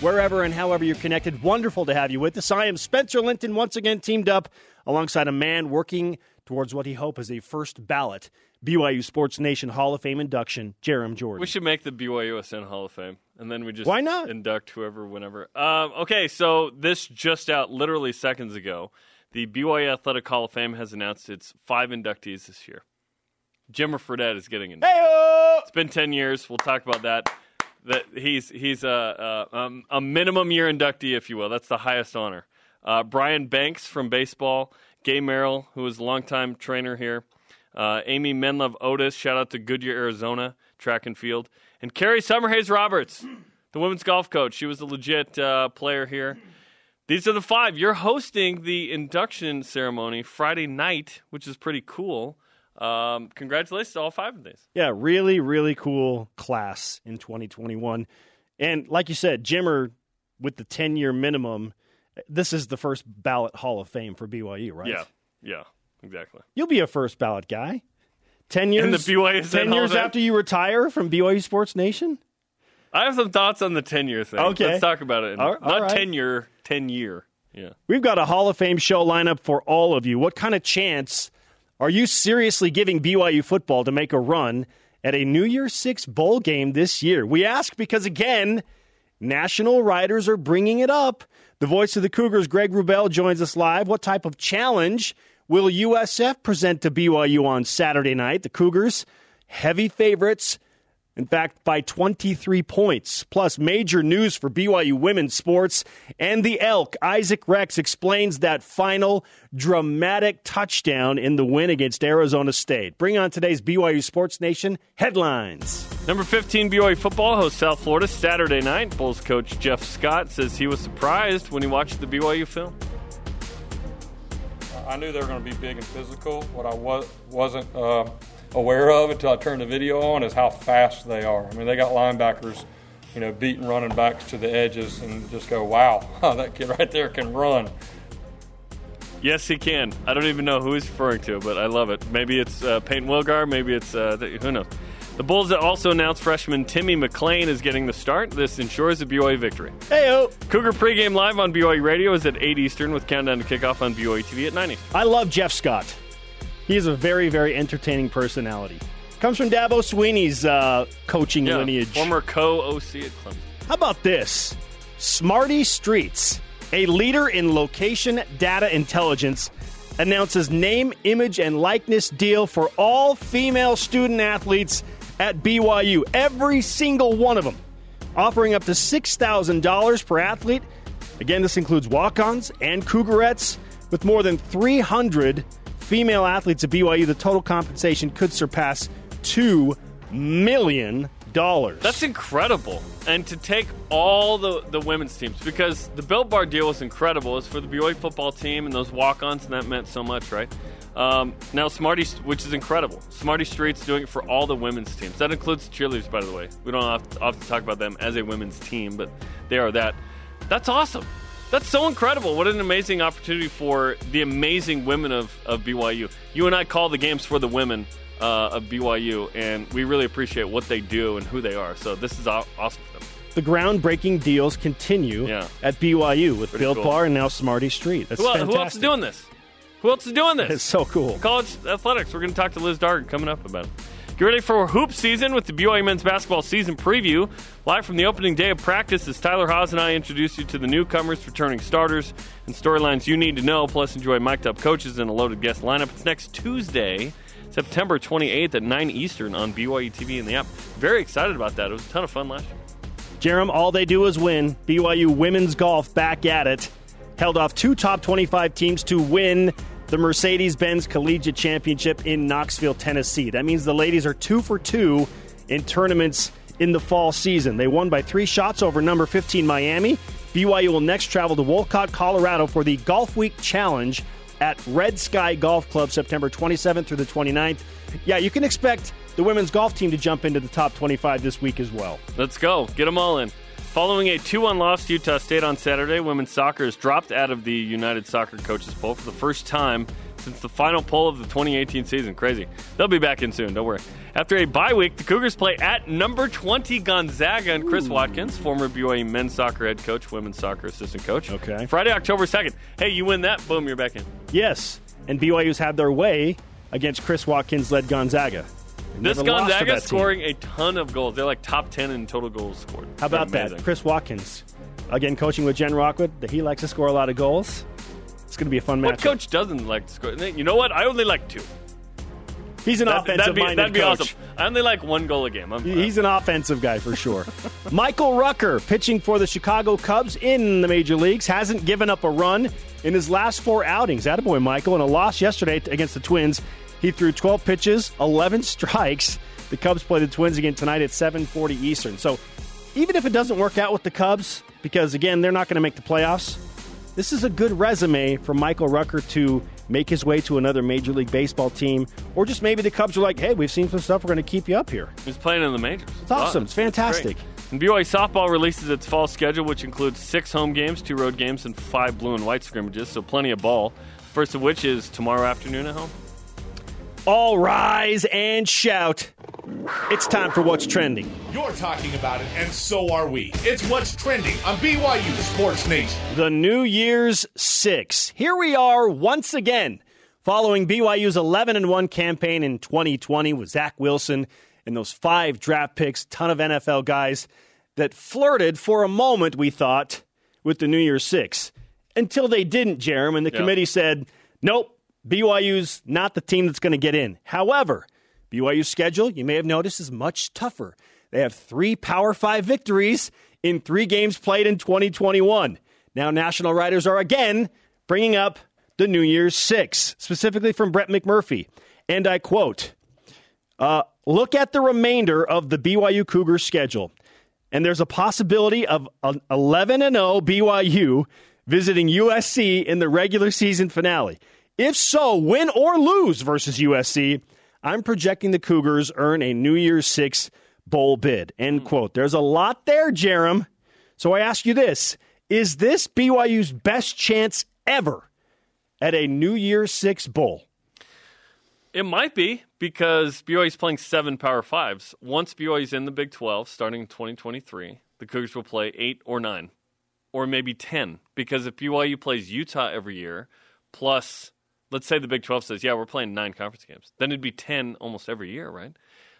Wherever and however you're connected, wonderful to have you with us. I am Spencer Linton, once again teamed up alongside a man working towards what he hopes is a first ballot BYU Sports Nation Hall of Fame induction, Jarom Jordan. We should make the BYUSN Hall of Fame, and then we just Why not? induct whoever, whenever. Um, okay, so this just out literally seconds ago. The BYU Athletic Hall of Fame has announced its five inductees this year. Jimmer Fredette is getting inducted. Hey-o! It's been ten years. We'll talk about that. That he's he's a, a um, a minimum year inductee, if you will. That's the highest honor. Uh, Brian Banks from baseball, Gay Merrill, who was a longtime trainer here, uh, Amy Menlove Otis, shout out to Goodyear, Arizona, track and field, and Carrie Summerhays Roberts, the women's golf coach. She was a legit uh, player here. These are the five. You're hosting the induction ceremony Friday night, which is pretty cool. Um, congratulations to all five of these. Yeah, really, really cool class in 2021. And like you said, Jimmer with the 10 year minimum, this is the first ballot Hall of Fame for BYU, right? Yeah, yeah, exactly. You'll be a first ballot guy. 10 years, In the BYU 10 years after you retire from BYU Sports Nation? I have some thoughts on the 10 year thing. Okay. Let's talk about it. All- Not right. 10 year, 10 year. Yeah. We've got a Hall of Fame show lineup for all of you. What kind of chance are you seriously giving BYU football to make a run at a New Year's Six bowl game this year? We ask because, again, national writers are bringing it up. The voice of the Cougars, Greg Wrubell, joins us live. What type of challenge will USF present to BYU on Saturday night? The Cougars, heavy favorites. In fact, by 23 points. Plus, major news for BYU women's sports and the Elk. Isaac Rex explains that final dramatic touchdown in the win against Arizona State. Bring on today's BYU Sports Nation headlines. Number 15 BYU football hosts South Florida Saturday night. Bulls coach Jeff Scott says he was surprised when he watched the BYU film. I knew they were going to be big and physical. What I was, wasn't uh, aware of until I turned the video on is how fast they are. I mean, they got linebackers, you know, beating running backs to the edges and just go, wow, that kid right there can run. Yes, he can. I don't even know who he's referring to, but I love it. Maybe it's uh, Payton Wilgar. Maybe it's uh, th- who knows. The Bulls also announced freshman Timmy McClain is getting the start. This ensures a BYU victory. Hey, Cougar pregame live on BYU Radio is at 8 Eastern with countdown to kickoff on BYU TV at 9 Eastern. I love Jeff Scott. He is a very, very entertaining personality. Comes from Dabo Swinney's uh, coaching Yeah, lineage. former co-OC at Clemson. How about this? Smarty Streets, a leader in location data intelligence, announces name, image, and likeness deal for all female student athletes at BYU. Every single one of them, offering up to $6,000 per athlete. Again, this includes walk ons and Cougarettes. With more than 300 female athletes at BYU, the total compensation could surpass $2 million. That's incredible. And to take all the, the women's teams, because the Built Bar deal was incredible. It's for the BYU football team and those walk ons, and that meant so much, right? Um, now, Smarty, which is incredible. Smarty Street's doing it for all the women's teams. That includes cheerleaders, by the way. We don't often talk about them as a women's team, but they are that. That's awesome. That's so incredible. What an amazing opportunity for the amazing women of, of BYU. You and I call the games for the women uh, of BYU, and we really appreciate what they do and who they are. So this is awesome for them. The groundbreaking deals continue Yeah. at BYU with Pretty Built cool. Bar and now Smarty Street. That's Who, fantastic. who else is doing this? Who else is doing this? It's so cool. College athletics. We're going to talk to Liz Darger coming up about it. Get ready for hoop season with the BYU men's basketball season preview. Live from the opening day of practice as Tyler Haas and I introduce you to the newcomers, returning starters, and storylines you need to know, plus enjoy mic'd up coaches and a loaded guest lineup. It's next Tuesday, September 28th at 9 Eastern on BYU TV and the app. Very excited about that. It was a ton of fun last year. Jarom, all they do is win. BYU women's golf back at it. Held off two top 25 teams to win the Mercedes Benz Collegiate Championship in Knoxville, Tennessee. That means the ladies are two for two in tournaments in the fall season. They won by three shots over number 15 Miami, BYU will next travel to Wolcott, Colorado for the Golf Week Challenge at Red Sky Golf Club September 27th through the 29th. Yeah, you can expect the women's golf team to jump into the top 25 this week as well. Let's go. Get them all in. Following a 2 1 loss to Utah State on Saturday, women's soccer has dropped out of the United Soccer Coaches Poll for the first time since the final poll of the 2018 season. Crazy. They'll be back in soon, don't worry. After a bye week, the Cougars play at number 20 Gonzaga and Chris Watkins, former BYU men's soccer head coach, women's soccer assistant coach. Okay. Friday, October 2nd. Hey, you win that, boom, you're back in. Yes, and BYU's had their way against Chris Watkins led Gonzaga. This Never lost to Gonzaga scoring a ton of goals. They're like top 10 in total goals scored. How about that? Chris Watkins. Again, coaching with Jen Rockwood. That he likes to score a lot of goals. It's going to be a fun match. What coach doesn't like to score? You know what? I only like two. He's an That, offensive that'd be, minded that'd be coach. awesome. I only like one goal a game. I'm, He's an offensive guy for sure. Michael Rucker, pitching for the Chicago Cubs in the major leagues, hasn't given up a run in his last four outings. Attaboy, Michael. In a loss yesterday against the Twins, he threw 12 pitches, 11 strikes. The Cubs play the Twins again tonight at 7:40 Eastern. So, even if it doesn't work out with the Cubs, because again they're not going to make the playoffs, this is a good resume for Michael Rucker to make his way to another Major League Baseball team, or just maybe the Cubs are like, "Hey, we've seen some stuff. We're going to keep you up here." He's playing in the majors. It's awesome. It's fantastic. And BYU softball releases its fall schedule, which includes six home games, two road games, and five blue and white scrimmages. So plenty of ball. First of which is tomorrow afternoon at home. All rise and shout. It's time for what's trending. You're talking about it, and so are we. It's what's trending on BYU Sports Nation. The New Year's Six. Here we are once again, following BYU's 11 and 1 campaign in 2020 with Zach Wilson and those five draft picks, ton of NFL guys that flirted for a moment, we thought, with the New Year's Six. Until they didn't, Jarom, and the Yeah. committee said, nope, BYU's not the team that's going to get in. However, BYU's schedule, you may have noticed, is much tougher. They have three Power Five victories in three games played in 2021. Now, national writers are again bringing up the New Year's Six, specifically from Brett McMurphy. And I quote uh, Look at the remainder of the BYU Cougars schedule, and there's a possibility of an 11 0 BYU visiting USC in the regular season finale. If so, win or lose versus USC, I'm projecting the Cougars earn a New Year's Six bowl bid. End hmm. quote. There's a lot there, Jarom. So I ask you this Is this BYU's best chance ever at a New Year's Six bowl? It might be because BYU is playing seven Power Fives. Once BYU is in the Big 12, starting in 2023, the Cougars will play eight or nine, or maybe 10. Because if BYU plays Utah every year, plus, let's say the Big 12 says, yeah, we're playing nine conference games, then it'd be 10 almost every year, right?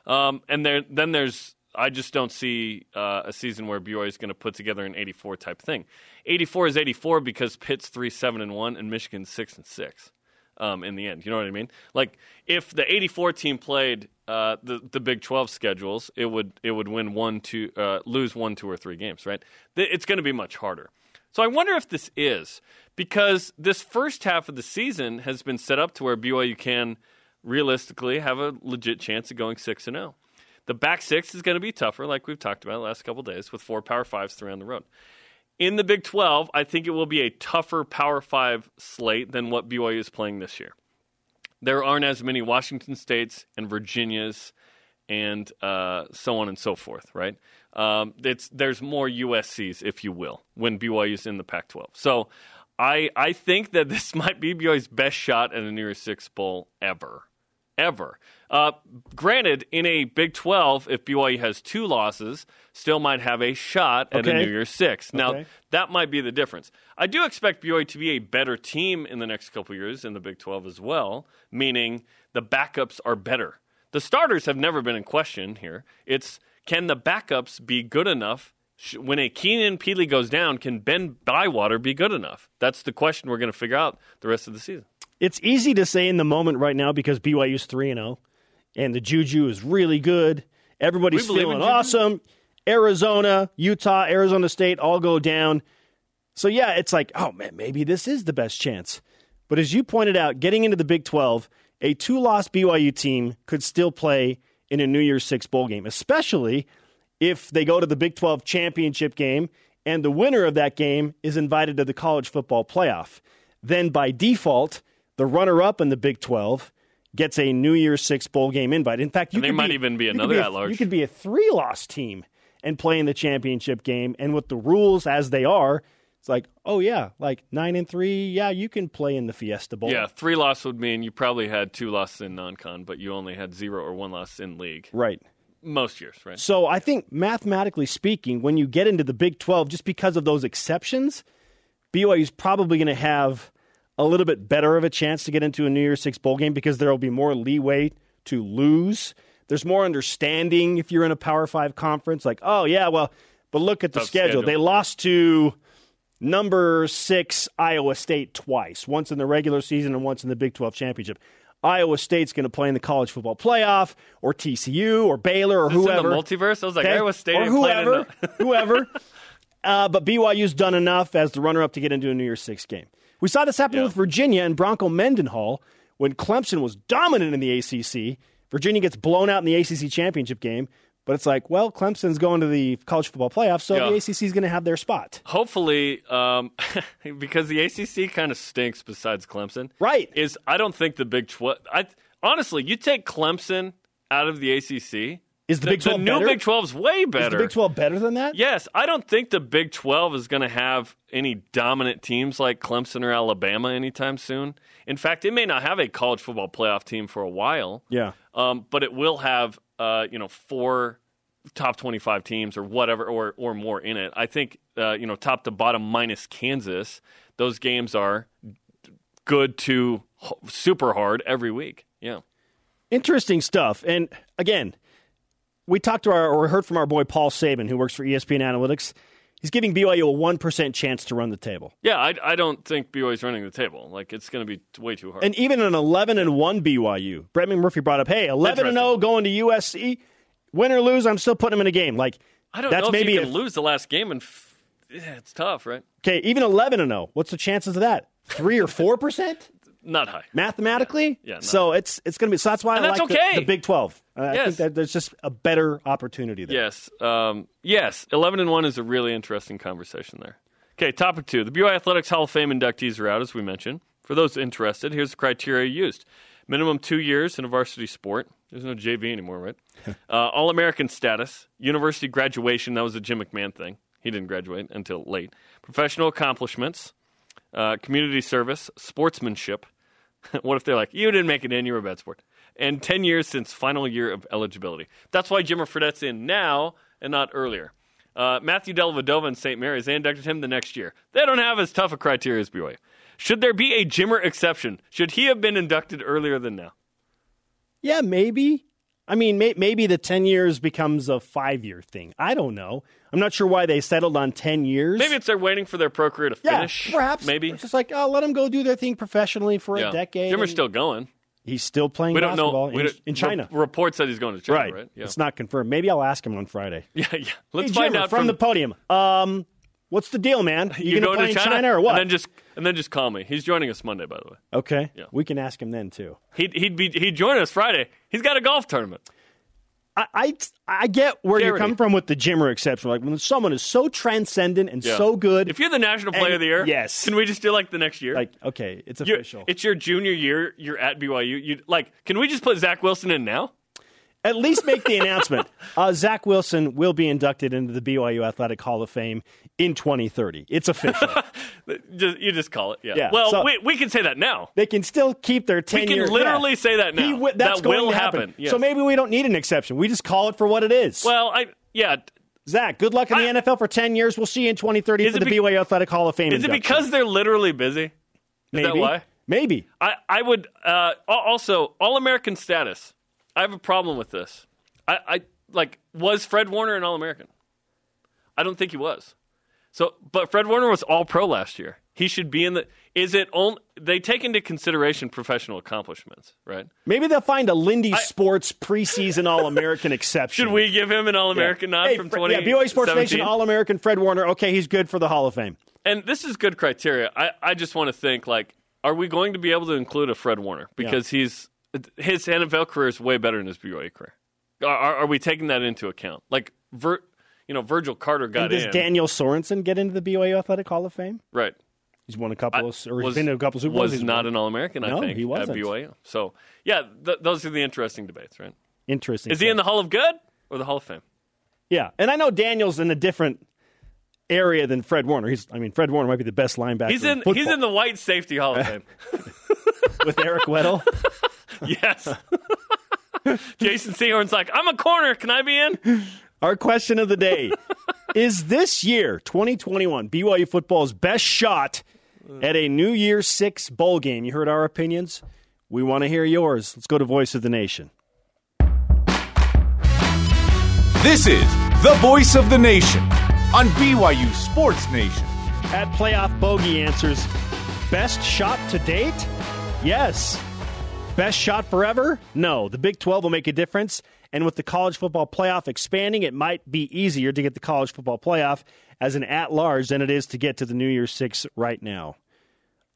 Um, and there, then there's, I just don't see uh, a season where BYU is going to put together an 84 type thing. 84 is 84 because Pitt's 3 7 and 1 and Michigan's 6 and 6 um, in the end. You know what I mean? Like if the '84 team played uh, the the Big 12 schedules, it would it would win one, two, uh, lose one, two, or three games. Right? It's going to be much harder. So I wonder if this is because this first half of the season has been set up to where BYU can realistically have a legit chance of going six and zero. The back six is going to be tougher, like we've talked about the last couple days, with four Power Fives, three on the road. In the Big 12, I think it will be a tougher Power 5 slate than what BYU is playing this year. There aren't as many Washington States and Virginias and uh, so on and so forth, right? Um, it's, there's more USCs, if you will, when BYU is in the Pac 12. So I, I think that this might be BYU's best shot at a New Year's Six Bowl ever. Ever. Uh, granted, in a Big 12, if BYU has two losses, still might have a shot at a New Year's Six. Now, Okay. that might be the difference. I do expect BYU to be a better team in the next couple years in the Big 12 as well, meaning the backups are better. The starters have never been in question here. It's can the backups be good enough? When a Keenan Pili goes down, can Ben Bywater be good enough? That's the question we're going to figure out the rest of the season. It's easy to say in the moment right now because BYU's 3 and 0 and the juju is really good. Everybody's We believe in feeling awesome. Arizona, Utah, Arizona State all go down. So yeah, it's like, oh man, maybe this is the best chance. But as you pointed out, getting into the Big 12, a two-loss BYU team could still play in a New Year's 6 bowl game, especially if they go to the Big 12 championship game and the winner of that game is invited to the college football playoff. Then by default, the runner-up in the Big 12 gets a New Year's Six bowl game invite. In fact, you there might be- even be another at-large. You could be a three-loss team and play in the championship game. And with the rules as they are, it's like, oh yeah, like nine and three, yeah, you can play in the Fiesta Bowl. Yeah, three loss would mean you probably had two losses in non-con, but you only had zero or one loss in league right. most years, right? So I think mathematically speaking, when you get into the Big 12, just because of those exceptions, BYU is probably going to have a little bit better of a chance to get into a New Year's Six bowl game because there will be more leeway to lose. There's more understanding if you're in a Power Five conference. Like, oh yeah, well, but look at the schedule. schedule. They lost to number six Iowa State twice, once in the regular season and once in the Big 12 championship. Iowa State's going to play in the college football playoff, or TCU, or Baylor, or Is this in whoever the multiverse? I was like, okay? Iowa State or ain't playing in whoever, whoever. Uh, but BYU's done enough as the runner-up to get into a New Year's Six game. We saw this happen Yeah. with Virginia and Bronco Mendenhall when Clemson was dominant in the ACC. Virginia gets blown out in the ACC championship game, but it's like, well, Clemson's going to the college football playoff, so Yeah. the ACC is going to have their spot. Hopefully, um, because the ACC kind of stinks. Besides Clemson, Right. Is I don't think the Big Twelve. I honestly, you take Clemson out of the ACC. Is the Big 12 the new better? Big 12's way better. Is the Big 12 better than that? Yes, I don't think the Big 12 is going to have any dominant teams like Clemson or Alabama anytime soon. In fact, it may not have a college football playoff team for a while. Yeah. Um, but it will have, uh, you know, four top 25 teams or whatever or, or more in it. I think, uh, you know, top to bottom minus Kansas, those games are good to super hard every week. Yeah. Interesting stuff. And again, we talked to our or heard from our boy Paul Sabin, who works for ESPN Analytics. He's giving BYU a one percent chance to run the table. Yeah, I, I don't think BYU's running the table. Like, it's going to be way too hard. And even an 11 and 1 BYU. Brett McMurphy brought up, hey, 11 and 0 going to USC. Win or lose, I'm still putting him in a game. Like, I don't that's know if maybe you can a- lose the last game and f- yeah, it's tough, right? okay, even 11 and 0. What's the chances of that? 3 or 4%? Not high. Mathematically? Yeah, no. So it's it's going to be so that's why And I that's like the- okay. the, Big 12. Uh, I think Yes. that there's just a better opportunity there. Yes, um, yes. Eleven and one is a really interesting conversation there. Okay, topic two: the BYU Athletics Hall of Fame inductees are out, as we mentioned. For those interested, here's the criteria used: minimum two years in a varsity sport. There's no JV anymore, right? uh, All American status, university graduation. That was a Jim McMahon thing. He didn't graduate until late. Professional accomplishments, uh, community service, sportsmanship. what if they're like, you didn't make it in, you were a bad sport. And 10 years since final year of eligibility. That's why Jimmer Fredette's in now and not earlier. Uh, Matthew Dellavedova and St. Mary's, they inducted him the next year. They don't have as tough a criteria as BYU. Should there be a Jimmer exception? Should he have been inducted earlier than now? Yeah, maybe. I mean, may, maybe the 10 years becomes a five year thing. I don't know. I'm not sure why they settled on 10 years. Maybe it's they're waiting for their pro career to yeah, finish. perhaps. Maybe. It's just like, oh, let them go do their thing professionally for Yeah. a decade. Jimmer's still going. He's still playing We don't basketball know. We in, don't- in China. Re- reports said he's going to China, right? right. Yeah. It's not confirmed. Maybe I'll ask him on Friday. yeah, yeah. Let's hey, find Jimmer, out from, the podium. Um, what's the deal, man? You, you play to in China or what? And then just and then just call me. He's joining us Monday, by the way. okay. Yeah. We can ask him then too. He'd he'd be he'd join us Friday. He's got a golf tournament. I, I, I get where you're coming from with the Jimmer exception. Like when someone is so transcendent and Yeah. so good, If you're the national player And- of the year, yes. Can we just do like the next year? like okay, it's You're- official. it's your junior year. You're at BYU. You like? Can we just put Zach Wilson in now? At least make the announcement. Uh, Zach Wilson will be inducted into the BYU Athletic Hall of Fame in 2030. It's official. You just call it. Yeah. Yeah, Well, so- we, we can say that now. they can still keep their 10 We can year. literally yeah. say that now. He that's that going will to happen. happen. Yes. So maybe we don't need an exception. We just call it for what it is. Well, I yeah. Zach, good luck in the I- NFL for 10 years. We'll see you in 2030 Is for the be- BYU Athletic Hall of Fame. Is it because they're literally busy? Is maybe? that why? Maybe. I, I would uh, also all American status. I have a problem with this. I, I like was Fred Warner an All American? I don't think he was. So, but Fred Warner was All Pro last year. He should be in the. Is it only they take into consideration professional accomplishments, right? Maybe they'll find a Lindy Sports preseason All American exception. Should we give him an All American nod Hey, from twenty? Yeah, BYU Sports Nation All American Fred Warner. Okay, he's good for the Hall of Fame. And this is good criteria. I, I just want to think like, are we going to be able to include a Fred Warner because he's his NFL career is way better than his BYU career? Are, are, we taking that into account? Like, ver, you know, Virgil Carter got And does in. Daniel Sorensen get into the BYU Athletic Hall of Fame? right. He's won a couple I- of, or he's been to a couple of Super Bowls. was not won. an All American, I No, think, he wasn't. at BYU. So, yeah, th- those are the interesting debates, right? interesting. Is he in the Hall of Good or the Hall of Fame? Yeah, and I know Daniel's in a different area than Fred Warner. He's, I mean, Fred Warner might be the best linebacker. He's in. football. He's in the White Safety Hall of Fame. with Eric Weddle. yes. Jason Sehorn's like, I'm a corner. Can I be in? Our question of the day is: This year, 2021, BYU football's best shot at a New Year Six bowl game? You heard our opinions. We want to hear yours. Let's go to Voice of the Nation. This is the voice of the nation on BYU Sports Nation. At playoff bogey answers, best shot to date? Yes. Best shot forever? No. The Big 12 will make a difference. And with the college football playoff expanding, it might be easier to get the college football playoff as an at large than it is to get to the New Year's Six right now.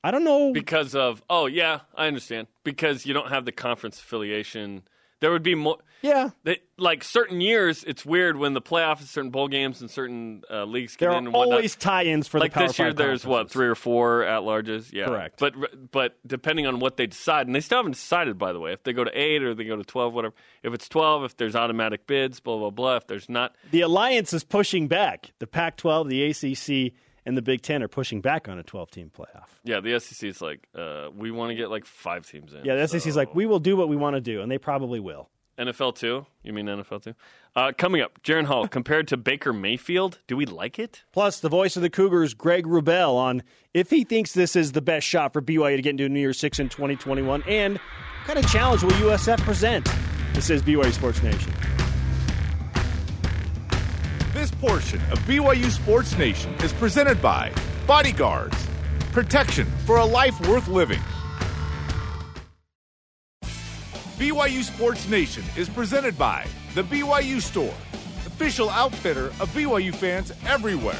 I don't know. Because of oh yeah, I understand. Because you don't have the conference affiliation. There would be more. Yeah. They, like certain years, it's weird when the playoffs, certain bowl games and certain uh, leagues get There in are and whatnot. always tie ins for like the Power this year, there's what three or four at larges. Yeah, Correct. But but depending on what they decide, and they still haven't decided, by the way, if they go to eight or they go to twelve, whatever. If it's twelve, if there's automatic bids, blah blah blah. If there's not, The alliance is pushing back. The Pac 12, the ACC, and the Big Ten are pushing back on a 12 team playoff. yeah, the SEC is like, uh, we want to get like five teams in. Yeah, the SEC is like, we will do what we want to do, and they probably will. NFL too. You mean NFL too? Uh, coming up, Jaren Hall compared to Baker Mayfield. Do we like it? Plus, the voice of the Cougars, Greg Wrubell, on if he thinks this is the best shot for BYU to get into New Year's Six in 2021, and what kind of challenge will USF present? This is BYU Sports Nation. This portion of BYU Sports Nation is presented by Bodyguards, protection for a life worth living. BYU Sports Nation is presented by The BYU Store, official outfitter of BYU fans everywhere.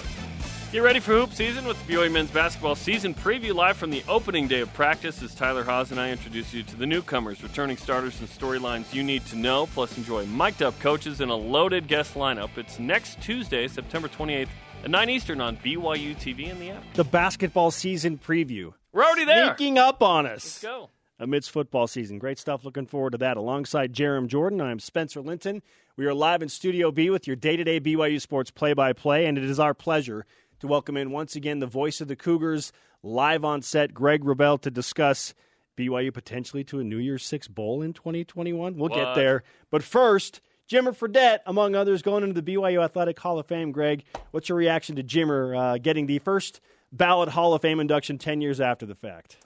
Get ready for hoop season with the BYU men's basketball season preview live from the opening day of practice as Tyler Haas and I introduce you to the newcomers, returning starters, and storylines you need to know. Plus, enjoy mic'd up coaches and a loaded guest lineup. It's next Tuesday, September 28th at 9 Eastern on BYU TV and the app. The basketball season preview. We're already there. Sneaking up on us. Let's go. amidst football season. Great stuff. Looking forward to that. Alongside Jarom Jordan, I'm Spencer Linton. We are live in Studio B with your day to day BYU Sports play by play, and it is our pleasure to welcome in once again the voice of the Cougars, live on set, Greg Wrubell, to discuss BYU potentially to a New Year's Six bowl in 2021. We'll get there. But first, Jimmer Fredette, among others, going into the BYU Athletic Hall of Fame. Greg, what's your reaction to Jimmer uh, getting the first ballot Hall of Fame induction 10 years after the fact?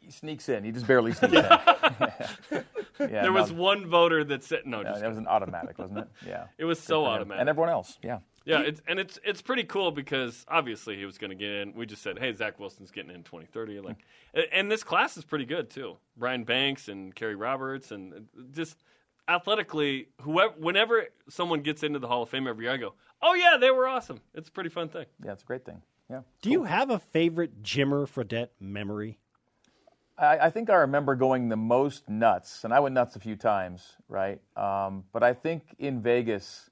He sneaks in. He just barely sneaks in. yeah, There was no, one voter that said no. no, Just, that was an automatic, wasn't it? Yeah. it was so For him. automatic. And everyone else. Yeah. Yeah, it's, and it's it's pretty cool because obviously he was going to get in. We just said, hey, Zach Wilson's getting in 2030. Like, and- and this class is pretty good too. Brian Banks and Carrie Roberts, and just athletically, whoever, whenever someone gets into the Hall of Fame every year, I go, oh yeah, they were awesome. It's a pretty fun thing. Yeah, it's a great thing. Yeah. Do you have a favorite Jimmer Fredette memory? I, I think I remember going the most nuts, and I went nuts a few times, right? Um, but I think in Vegas,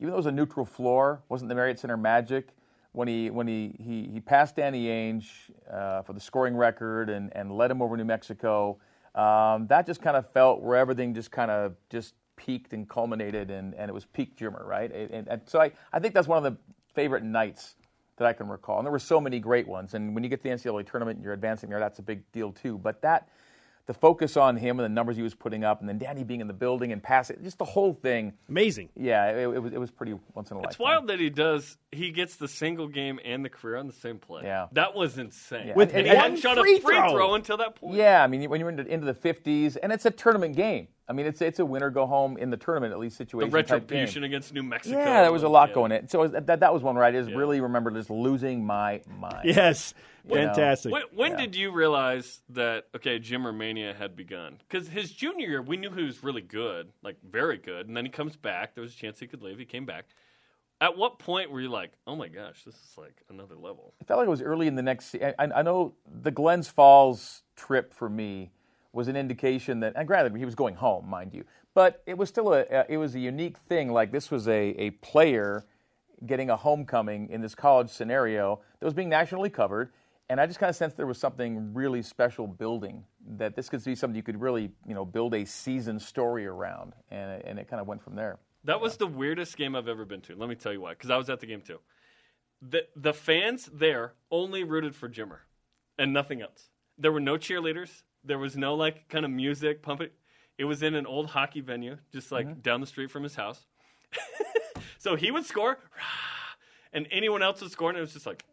even though it was a neutral floor, wasn't the Marriott Center Magic when he when he he, he passed Danny Ainge uh, for the scoring record and and led him over New Mexico. Um, that just kind of felt where everything just kind of just peaked and culminated, and, and it was peak Jimmer, right? And, and, and so I, I think that's one of the favorite nights that I can recall. And there were so many great ones. And when you get to the NCAA tournament and you're advancing there, that's a big deal too. But that, the focus on him and the numbers he was putting up, and then Danny being in the building and passing, just the whole thing. Amazing. Yeah, it, it was it was pretty once in a lifetime. It's wild that he does. He gets the single game and the career on the same play. Yeah. that was insane. Yeah. With and he one hadn't shot free a free throw. throw until that point. Yeah, I mean, when you're into, into the 50s, and it's a tournament game. I mean, it's it's a winner go home in the tournament at least situation. type game. retribution against New Mexico. Yeah, there was a lot Yeah. going in. So that, that was one where I just really remember just losing my mind. Yes. You know. Fantastic. When, when Yeah. did you realize that okay, Jimmer mania had begun? Because his junior year, we knew he was really good, like very good, and then he comes back. There was a chance he could leave. He came back. At what point were you like, oh my gosh, this is like another level? It felt like it was early in the next. se- I, I know the Glens Falls trip for me was an indication that, and granted, he was going home, mind you, but it was still a. a it was a unique thing. Like this was a a player getting a homecoming in this college scenario that was being nationally covered. And I just kind of sensed there was something really special building that this could be something you could really, you know, build a season story around, and, and it kind of went from there. That was the weirdest game I've ever been to. Let me tell you why, because I was at the game too. The the fans there only rooted for Jimmer and nothing else. There were no cheerleaders. There was no like kind of music pumping. It was in an old hockey venue, just like Mm-hmm. down the street from his house. so he would score, and anyone else would score, and it was just like.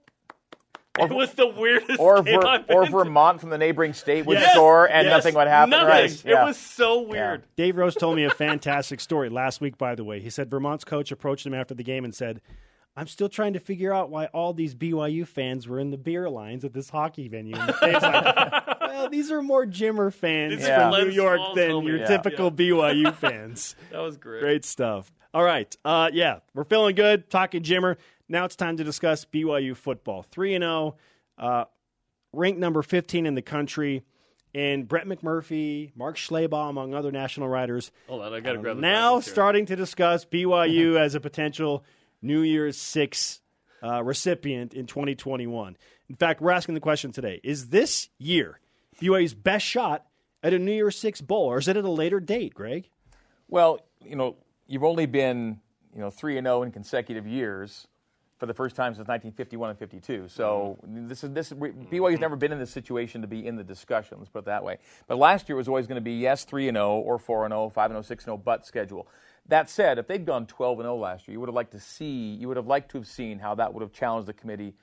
It was the weirdest Or, game Ver- I've been or to. Vermont from the neighboring state would Yes, score and yes, nothing would happen. Nothing. Right. Yeah. It was so weird. Dave Rose told me a fantastic story last week, by the way. He said Vermont's coach approached him after the game and said, I'm still trying to figure out why all these BYU fans were in the beer lines at this hockey venue. Like, well, these are more Jimmer fans These are from New York than your Yeah. typical BYU fans. That was great. Great stuff. All right. Uh, yeah, we're feeling good talking Jimmer. Now it's time to discuss BYU football. 3 and 0, uh, ranked number 15 in the country. And Brett McMurphy, Mark Schlabach, among other national writers, Hold on, I got to grab the now starting to discuss BYU as a potential New Year's Six uh, recipient in 2021. In fact, we're asking the question today: Is this year BYU's best shot at a New Year's Six bowl, or is it at a later date, Greg? Well, you know, you've only been, you know, 3 and 0 in consecutive years for the first time since 1951 and 52. So this is this BYU's never been in this situation to be in the discussion. Let's put it that way. But last year was always going to be yes 3 and 0 or 4 and 0, 5 and 0, 6 and 0, but schedule. That said, if they'd gone 12 and 0 last year, you would have liked to see, you would have liked to have seen how that would have challenged the committee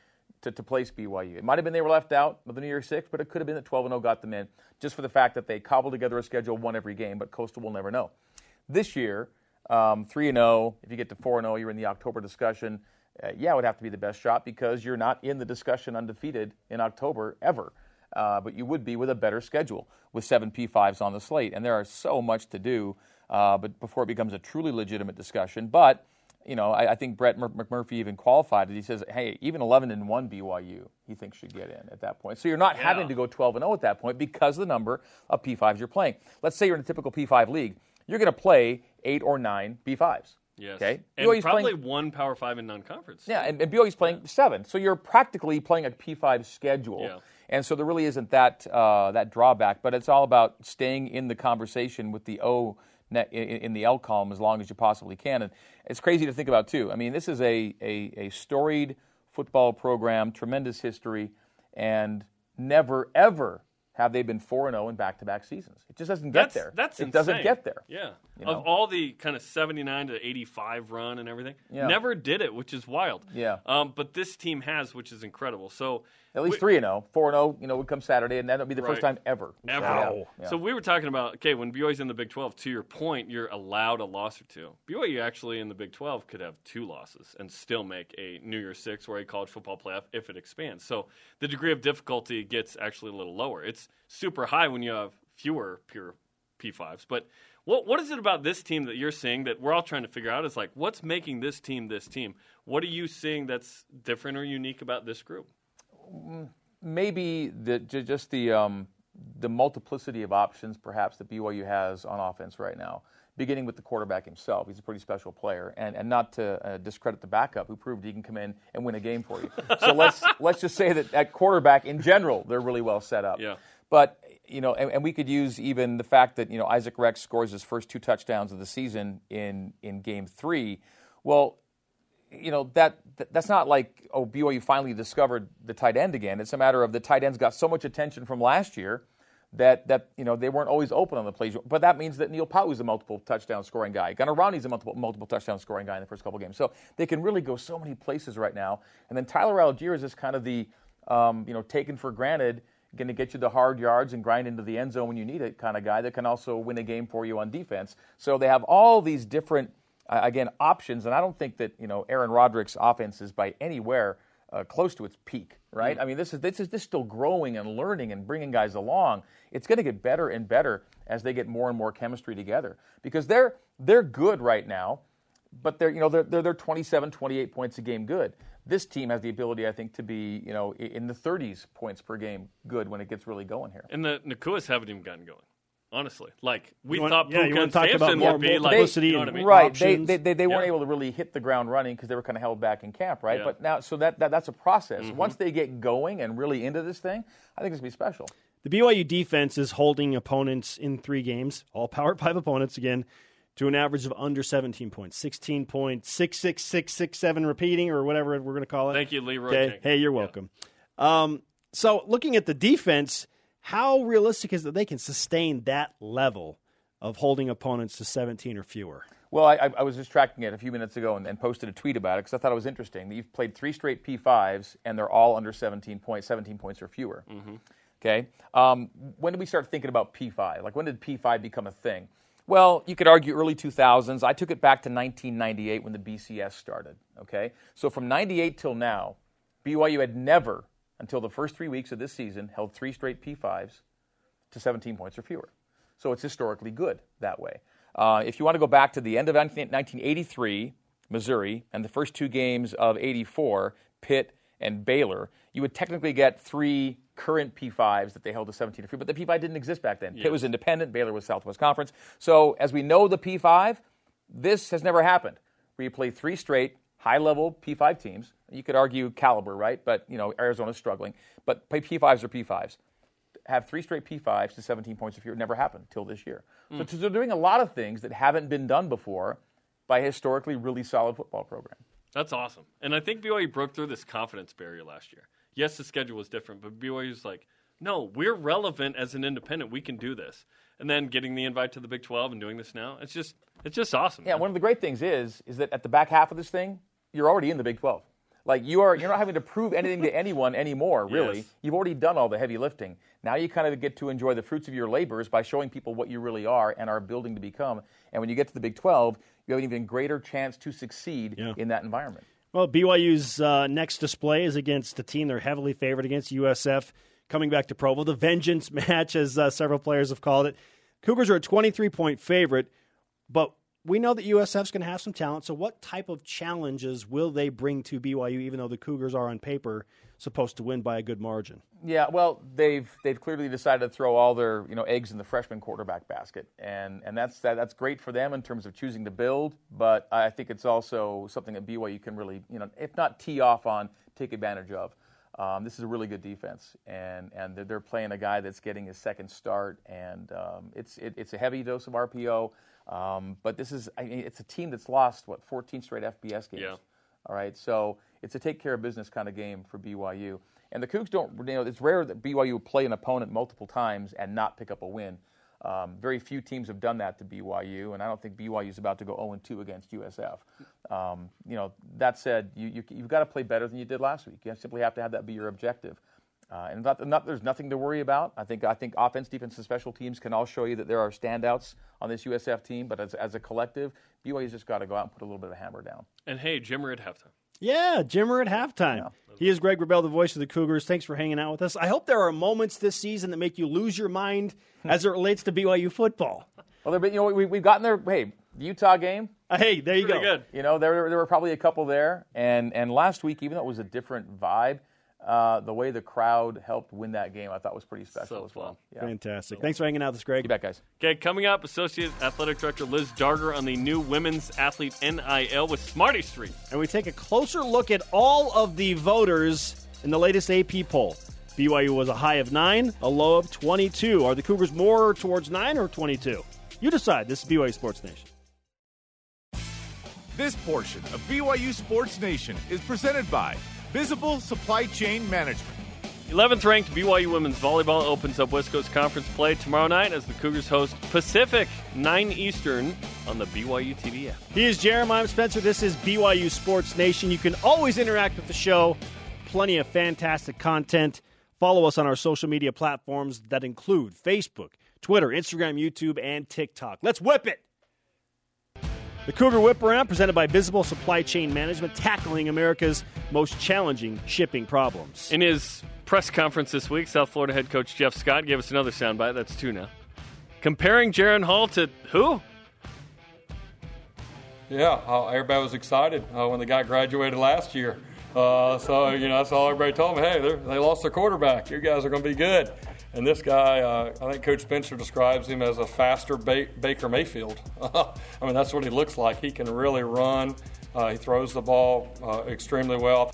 to, to place BYU. It might have been they were left out of the New Year's Six, but it could have been that 12 and 0 got them in, just for the fact that they cobbled together a schedule, won every game. But Coastal will never know. This year, um, three and zero. If you get to four and zero, you're in the October discussion. Uh, yeah, it would have to be the best shot because you're not in the discussion undefeated in October ever. Uh, but you would be with a better schedule with seven P5s on the slate, and there are so much to do. Uh, but before it becomes a truly legitimate discussion, but you know, I, I think Brett Mc- McMurphy even qualified it. He says, "Hey, even 11 and one BYU, he thinks should get in at that point." So you're not having to go 12 and 0 at that point because of the number of P5s you're playing. Let's say you're in a typical P5 league, you're going to play eight or nine B5s. Yes. Okay. And BYU's probably playing- one Power Five in non-conference. yeah, and, and BYU's playing seven, so you're practically playing a P5 schedule. Yeah. And so there really isn't that uh, that drawback, but it's all about staying in the conversation with the O in the L column as long as you possibly can. And it's crazy to think about too. I mean, this is a a, a storied football program, tremendous history, and never ever have they been four and zero in back to back seasons. It just doesn't get That's there. that's it insane. doesn't get there. Yeah. You know? Of all the kind of 79 to 85 run and everything, Yeah. never did it, which is wild. Yeah. Um, but this team has, which is incredible. So At least three and zero, four and zero. You know, would come Saturday, and that'll be the first time ever. Ever. Yeah. Yeah. So we were talking about okay, when BYU's in the Big 12, to your point, you're allowed a loss or two. BYU actually in the Big 12 could have two losses and still make a New Year's Six or a college football playoff if it expands. So the degree of difficulty gets actually a little lower. It's super high when you have fewer pure P5s. But what what is it about this team that you're seeing that we're all trying to figure out? Is like what's making this team this team? What are you seeing that's different or unique about this group? Maybe the, just the um, the multiplicity of options perhaps that BYU has on offense right now, beginning with the quarterback himself. He's a pretty special player, and, and not to uh, discredit the backup who proved he can come in and win a game for you. so let's let's just say that at quarterback in general, they're really well set up. Yeah. But you know, and, and we could use even the fact that you know Isaac Rex scores his first two touchdowns of the season in in game three. Well, you know that that- that's not like oh BYU finally discovered the tight end again. It's a matter of the tight ends got so much attention from last year that that you know they weren't always open on the plays. But that means that Neil Pau'u is a multiple touchdown scoring guy. Gunnar a multiple multiple touchdown scoring guy in the first couple games. So they can really go so many places right now. And then Tyler Allgeier is just kind of the um, you know taken for granted. Going to get you the hard yards and grind into the end zone when you need it, kind of guy that can also win a game for you on defense. So they have all these different uh, again options, and I don't think that you know Aaron Roderick's offense is by anywhere uh, close to its peak, right? I mean, this is this is this is still growing and learning and bringing guys along. It's going to get better and better as they get more and more chemistry together because they're they're good right now, but they're you know they're they're, they're 27, 28 points a game good. This team has the ability, I think, to be you know in the 30s points per game good when it gets really going here. And the Nacuas haven't even gotten going. Honestly, like we You want- thought yeah, you Puka wanna and talk about more would be like, publicity you know and- what I mean? Right, they, options. they, they, they weren't Yeah. able to really hit the ground running because they were kind of held back in camp, right? Yeah. But now, so that, that that's a process. Mm-hmm. Once they get going and really into this thing, I think it's gonna be special. The BYU defense is holding opponents in three games, all Power Five opponents again, to an average of under 17 points, 16.66667 repeating or whatever we're going to call it. Thank you, Leroy. Okay. Jenkins. Hey, you're Yeah. welcome. Um, so, looking at the defense, how realistic is it that they can sustain that level of holding opponents to 17 or fewer? Well, I, I I was just tracking it a few minutes ago and, and posted a tweet about it because I thought it was interesting. You've played three straight P5s and they're all under 17 points, 17 points or fewer. Okay. Um, when did we start thinking about P5? Like when did P5 become a thing? Well, you could argue early 2000s. I took it back to 1998 when the BCS started. Okay. So from 98 till now, BYU had never, until the first three weeks of this season, held three straight P5s to 17 points or fewer. So it's historically good that way. Uh, if you want to go back to the end of 19- 1983, Missouri, and the first two games of 84, Pitt and Baylor, you would technically get three current P5s that they held to 17 or fewer, but the P5 didn't exist back then. Pitt was independent, Baylor was Southwest Conference. So as we know the P5, this has never happened, where you play three straight high-level P5 teams. You could argue caliber, right? But, you know, Arizona's struggling. But P5s or P5s have three straight P5s to 17 points if year. It never happened till this year. So Hmm. they're doing a lot of things that haven't been done before by a historically really solid football program. That's awesome. And I think BYU broke through this confidence barrier last year. Yes, the schedule was different, but BYU's like, no, we're relevant as an independent. We can do this. And then getting the invite to the Big 12 and doing this now, it's just it's just awesome. Yeah, man. one of the great things is is that at the back half of this thing, you're already in the Big 12. Like you are, you're not having to prove anything to anyone anymore. Really, Yes. you've already done all the heavy lifting. Now you kind of get to enjoy the fruits of your labors by showing people what you really are and are building to become. And when you get to the Big 12, you have an even greater chance to succeed Yeah. in that environment. Well, BYU's uh, next display is against the team they're heavily favored against, USF, coming back to Provo. The Vengeance match, as uh, several players have called it. Cougars are a 23 point favorite, but we know that USF's going to have some talent. So, what type of challenges will they bring to BYU, even though the Cougars are on paper supposed to win by a good margin? Yeah, well, they've they've clearly decided to throw all their you know eggs in the freshman quarterback basket, and and that's that, that's great for them in terms of choosing to build. But I think it's also something that BYU can really you know if not tee off on, take advantage of. Um, this is a really good defense, and and they're, they're playing a guy that's getting his second start, and um, it's it, it's a heavy dose of RPO. Um, but this is I mean, it's a team that's lost what 14 straight FBS games. Yeah. All right, so it's a take care of business kind of game for BYU. And the Cougs don't, you know, it's rare that BYU will play an opponent multiple times and not pick up a win. Um, very few teams have done that to BYU, and I don't think BYU is about to go 0 2 against USF. Um, you know, that said, you, you, you've got to play better than you did last week. You simply have to have that be your objective. Uh, and not, not, there's nothing to worry about. I think I think offense, defense, and special teams can all show you that there are standouts on this USF team. But as, as a collective, BYU's just got to go out and put a little bit of a hammer down. And hey, Jimmer at halftime. Yeah, Jimmer at halftime. He is Greg Wrubell, the voice of the Cougars. Thanks for hanging out with us. I hope there are moments this season that make you lose your mind as it relates to BYU football. Well, there, been- you know, we, we've gotten there. Hey, the Utah game. Uh, hey, there you Pretty go. good. You know, there, there were probably a couple there, and and last week, even though it was a different vibe, uh, the way the crowd helped win that game, I thought was pretty special So as well. Yeah. Fantastic. Thanks for hanging out with us, Greg. You bet, guys. Okay, coming up, Associate Athletic Director Liz Darger on the new Women's Athlete NIL with Smarty Street. And we take a closer look at all of the voters in the latest AP poll. BYU was a high of 9, a low of 22. Are the Cougars more towards 9 or 22? You decide. This is BYU Sports Nation. This portion of BYU Sports Nation is presented by Visible Supply Chain Management. 11th ranked BYU women's volleyball opens up West Coast Conference play tomorrow night as the Cougars host Pacific 9 Eastern on the BYU TV app. He is Jeremiah Spencer. This is BYU Sports Nation. You can always interact with the show. Plenty of fantastic content. Follow us on our social media platforms that include Facebook, Twitter, Instagram, YouTube, and TikTok. Let's whip it! The Cougar Whip Around, presented by Visible Supply Chain Management, tackling America's most challenging shipping problems. In his press conference this week, South Florida head coach Jeff Scott gave us another soundbite. That's two now. Comparing Jaren Hall to who? Yeah, uh, everybody was excited uh, when the guy graduated last year. Uh, so, you know, that's all everybody told me. Hey, they're- they lost their quarterback. You guys are going to be good. And this guy, uh, I think Coach Spencer describes him as a faster ba- Baker Mayfield. I mean, that's what he looks like. He can really run. Uh, he throws the ball uh, extremely well.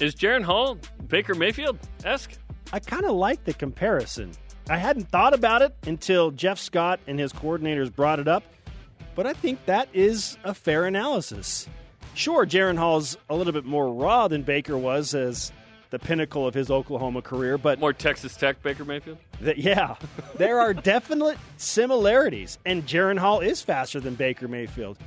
Is Jaren Hall Baker Mayfield esque? I kind of like the comparison. I hadn't thought about it until Jeff Scott and his coordinators brought it up, but I think that is a fair analysis. Sure, Jaren Hall's a little bit more raw than Baker was as the pinnacle of his Oklahoma career, but More Texas Tech Baker Mayfield? that yeah, there are definite similarities, and Jaren Hall is faster than Baker Mayfield.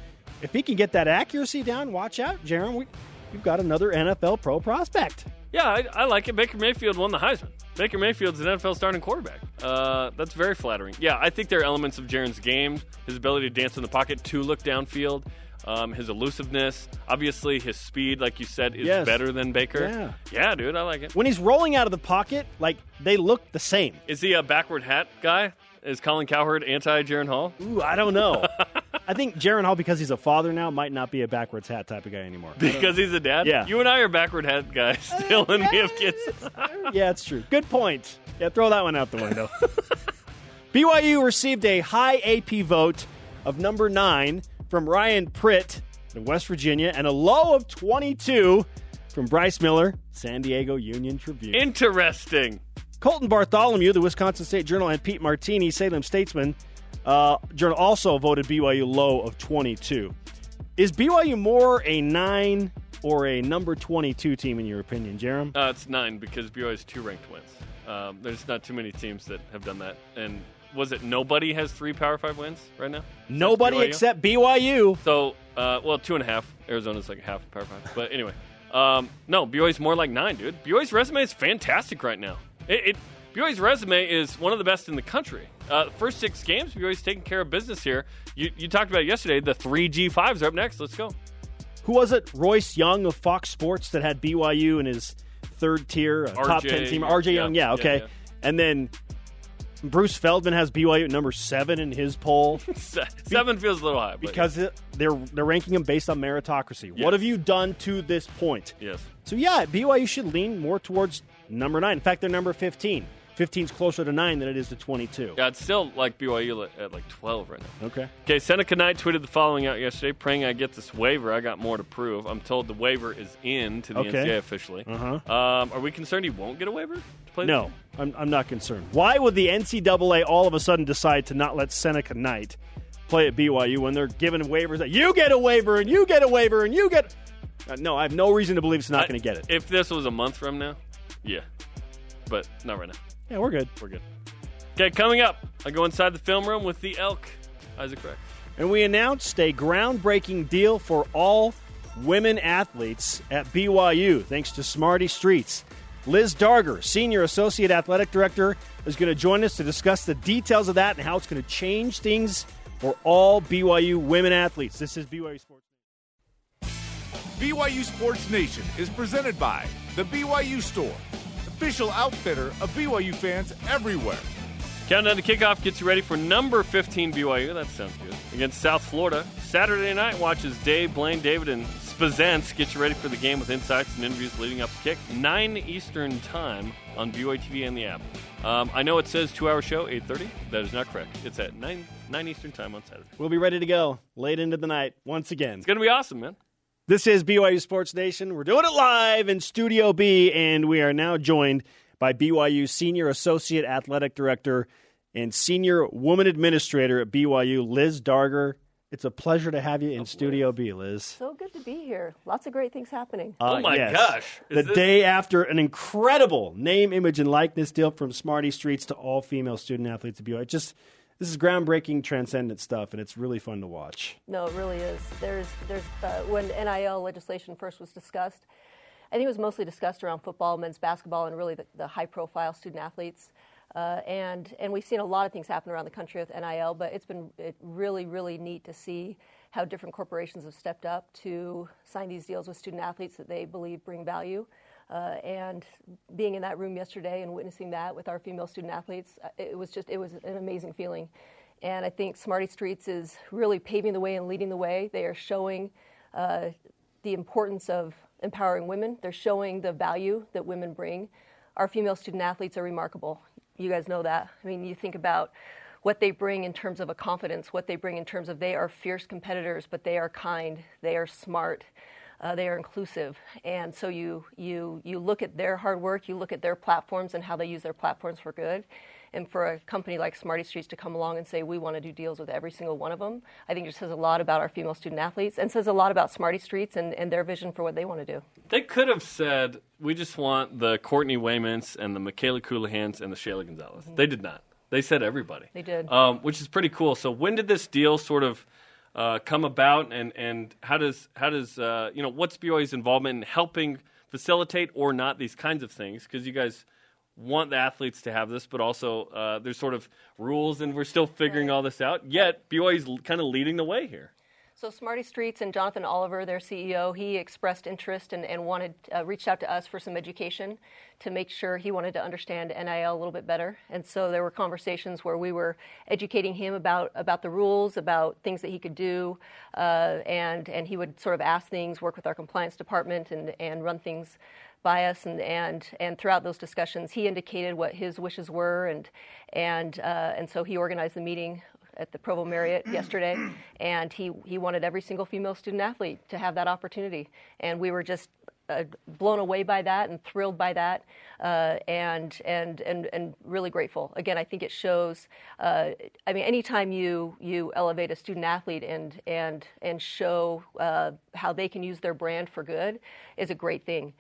If he can get that accuracy down, watch out, Jaren. We, we've got another NFL pro prospect. Yeah, I, I like it. Baker Mayfield won the Heisman. Baker Mayfield's an NFL starting quarterback. Uh, that's very flattering. Yeah, I think there are elements of Jaren's game, his ability to dance in the pocket, to look downfield, um, his elusiveness. Obviously, his speed, like you said, is Yes. better than Baker. Yeah. yeah, dude, I like it. When he's rolling out of the pocket, like they look the same. Is he a backward hat guy? Is Colin Cowherd anti Jaren Hall? Ooh, I don't know. I think Jaren Hall, because he's a father now, might not be a backwards hat type of guy anymore. Because he's a dad? Yeah. You and I are backward hat guys still, and we have kids. yeah, it's true. Good point. Yeah, throw that one out the window. BYU received a high AP vote of number nine from Ryan Pritt in West Virginia and a low of 22 from Bryce Miller, San Diego Union Tribune. Interesting. Colton Bartholomew, the Wisconsin State Journal, and Pete Martini, Salem Statesman, uh, Journal also voted BYU low of 22. Is BYU more a nine or a number 22 team in your opinion, Jarom? Uh, it's nine because BYU has two ranked wins. Um, there's not too many teams that have done that. And was it nobody has three Power Five wins right now? Nobody BYU? except BYU. So, uh, well, two and a half. Arizona's like half Power Five. But anyway, um, no, BYU's more like nine, dude. BYU's resume is fantastic right now. It, it BYU's resume is one of the best in the country. Uh, first six games, BYU's taking care of business here. You, you talked about it yesterday. The three G5s are up next. Let's go. Who was it? Royce Young of Fox Sports that had BYU in his third tier, uh, top 10 team. Young, RJ Young, yeah, yeah, yeah, okay. yeah. And then Bruce Feldman has BYU at number seven in his poll. Se- Seven feels a little high. But because it, they're they're ranking them based on meritocracy. Yes. What have you done to this point? yes. So yeah, BYU should lean more towards number nine. In fact, they're number fifteen. 15's closer to nine than it is to twenty-two. Yeah, it's still like BYU at- at like 12 right now. Okay. Okay, Seneca Knight tweeted the following out yesterday, praying I get this waiver. I got more to prove. I'm told the waiver is in to the Okay. NCAA officially. Uh-huh. Um, are we concerned he won't get a waiver to play? No. I'm, I'm not concerned. Why would the NCAA all of a sudden decide to not let Seneca Knight play at BYU when they're giving waivers that you get a waiver and you get a waiver and you get? Uh, no, I have no reason to believe it's not going to get it. If this was a month from now, yeah, but not right now. Yeah, we're good. We're good. Okay, coming up, I go inside the film room with the Elk, Isaac Rex. And we announced a groundbreaking deal for all women athletes at BYU, thanks to Smarty Streets. Liz Darger, Senior Associate Athletic Director, is going to join us to discuss the details of that and how it's going to change things for all BYU women athletes. This is BYU Sports. BYU Sports Nation is presented by The BYU Store, official outfitter of BYU fans everywhere. Countdown to kickoff gets you ready for number 15 BYU. That sounds good. Against South Florida. Saturday night watches Dave, Blaine, David, and Spazence get you ready for the game with insights and interviews leading up to kick. 9 Eastern time on BYU TV and the app. Um, I know it says two-hour show, 8.30. That is not correct. It's at 9, 9 Eastern time on Saturday. We'll be ready to go late into the night once again. It's going to be awesome, man. This is BYU Sports Nation. We're doing it live in Studio B, and we are now joined by BYU Senior Associate Athletic Director and Senior Woman Administrator at BYU, Liz Darger. It's a pleasure to have you in Studio B, Liz. So good to be here. Lots of great things happening. Uh, Oh my gosh. Is The this- day after an incredible name, image, and likeness deal from Smarty Streets to all female student athletes at BYU. It just this is groundbreaking, transcendent stuff, and it's really fun to watch. No, it really is. There's, there's uh, when NIL legislation first was discussed, I think it was mostly discussed around football, men's basketball, and really the, the high-profile student athletes. Uh, and and we've seen a lot of things happen around the country with NIL, but it's been it really really neat to see how different corporations have stepped up to sign these deals with student athletes that they believe bring value. Uh, and being in that room yesterday and witnessing that with our female student athletes, uh, it was just it was an amazing feeling. And I think Smarty Streets is really paving the way and leading the way. They are showing uh, the importance of empowering women. They're showing the value that women bring. Our female student athletes are remarkable. You guys know that. I mean, you think about what they bring in terms of a confidence, what they bring in terms of they are fierce competitors, but they are kind, they are smart, uh, they are inclusive, and so you you you look at their hard work, you look at their platforms and how they use their platforms for good. And for a company like Smarty Streets to come along and say we want to do deals with every single one of them, I think it just says a lot about our female student athletes and says a lot about Smarty Streets and, and their vision for what they want to do. They could have said we just want the Courtney Wayments and the Mikayla Colohans and the Shaylee Gonzales. Mm-hmm. They did not. They said everybody. They did, um, which is pretty cool. So when did this deal sort of uh, come about, and and how does how does uh, you know what's BYU's involvement in helping facilitate or not these kinds of things? Because you guys want the athletes to have this, but also uh, there's sort of rules, and we're still figuring all this out. Yet BYU's kind of leading the way here. So Smarty Streets and Jonathan Oliver, their CEO, he expressed interest and, and wanted uh, reached out to us for some education to make sure he wanted to understand NIL a little bit better. And so there were conversations where we were educating him about about the rules, about things that he could do, uh, and and he would sort of ask things, work with our compliance department, and and run things by us and, and, and throughout those discussions he indicated what his wishes were and, and, uh, and so he organized the meeting at the Provo Marriott yesterday, and he, he wanted every single female student athlete to have that opportunity. And we were just uh, blown away by that and thrilled by that, uh, and and and and really grateful. Again, I think it shows. Uh, I mean, anytime you you elevate a student athlete and and and show uh, how they can use their brand for good is a great thing.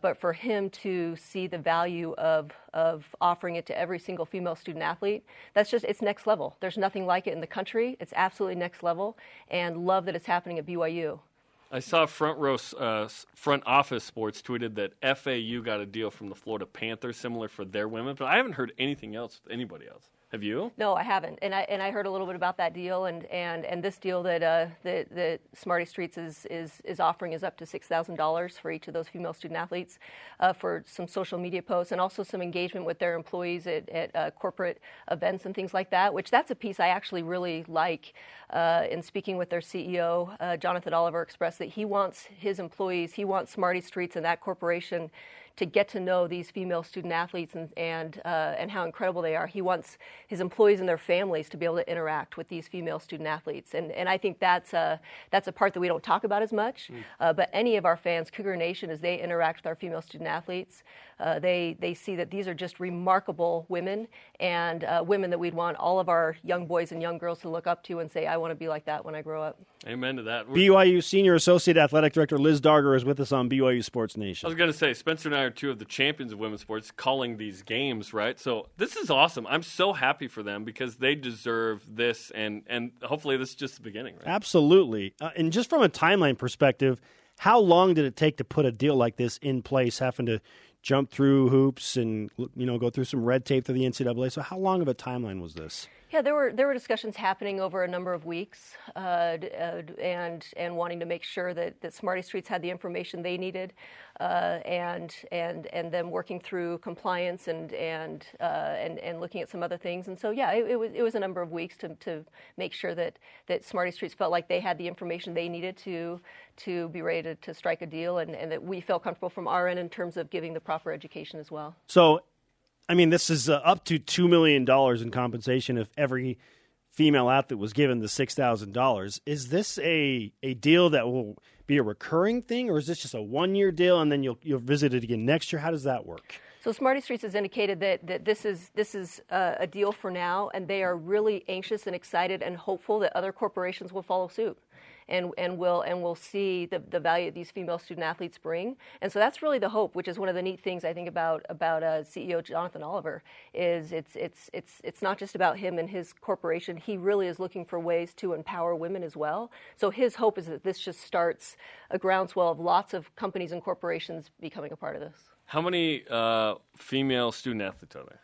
But for him to see the value of of offering it to every single female student athlete, that's just it's next level. There's nothing like it in the country. It's absolutely next level, and love that it's happening at BYU. I saw front row uh, front office sports tweeted that FAU got a deal from the Florida Panthers similar for their women, but I haven't heard anything else with anybody else. Have you? No, I haven't, and I and I heard a little bit about that deal, and and, and this deal that uh, that, that Smarty Streets is is is offering is up to six thousand dollars for each of those female student athletes uh, for some social media posts and also some engagement with their employees at, at uh, corporate events and things like that. Which that's a piece I actually really like. Uh, in speaking with their CEO, uh, Jonathan Oliver expressed that he wants his employees, he wants Smarty Streets and that corporation to get to know these female student athletes and and, uh, and how incredible they are. He wants his employees and their families to be able to interact with these female student athletes, and and I think that's a that's a part that we don't talk about as much. Mm. Uh, but any of our fans, Cougar Nation, as they interact with our female student athletes, uh, they they see that these are just remarkable women and uh, women that we'd want all of our young boys and young girls to look up to and say, I want to be like that when I grow up. Amen to that. BYU Senior Associate Athletic Director Liz Darger is with us on BYU Sports Nation. I was going to say, Spencer and I are two of the champions of women's sports calling these games, right? So this is awesome. I'm so happy for them because they deserve this, and, and hopefully this is just the beginning, right? Absolutely. Uh, and just from a timeline perspective, how long did it take to put a deal like this in place, having to jump through hoops and you know go through some red tape through the NCAA. So how long of a timeline was this? Yeah, there were there were discussions happening over a number of weeks, uh, uh, and and wanting to make sure that, that Smarty Streets had the information they needed, uh, and and and then working through compliance and and uh, and and looking at some other things. And so yeah, it, it, was it was a number of weeks to, to make sure that that Smarty Streets felt like they had the information they needed to to be ready to, to strike a deal, and, and that we felt comfortable from our end in terms of giving the proper education as well. So I mean, this is uh, up to $2 million in compensation if every female athlete was given the $6,000. Is this a, a deal that will be a recurring thing, or is this just a one year deal and then you'll, you'll visit it again next year? How does that work? So Smarty Streets has indicated that, that this is this is uh, a deal for now, and they are really anxious and excited and hopeful that other corporations will follow suit and, and will and will see the, the value these female student athletes bring. And so that's really the hope, which is one of the neat things I think about about uh, CEO Jonathan Oliver is it's it's it's it's not just about him and his corporation. He really is looking for ways to empower women as well. So his hope is that this just starts a groundswell of lots of companies and corporations becoming a part of this. How many uh, female student athletes are there?